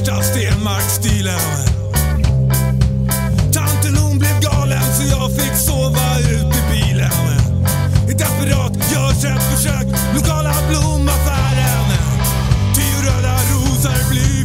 värsta Stenmarkstilen Tanten hon blev galen så jag fick sova ut i bilen. I desperat görs ett försök, lokala blomaffären. Tio röda rosor blir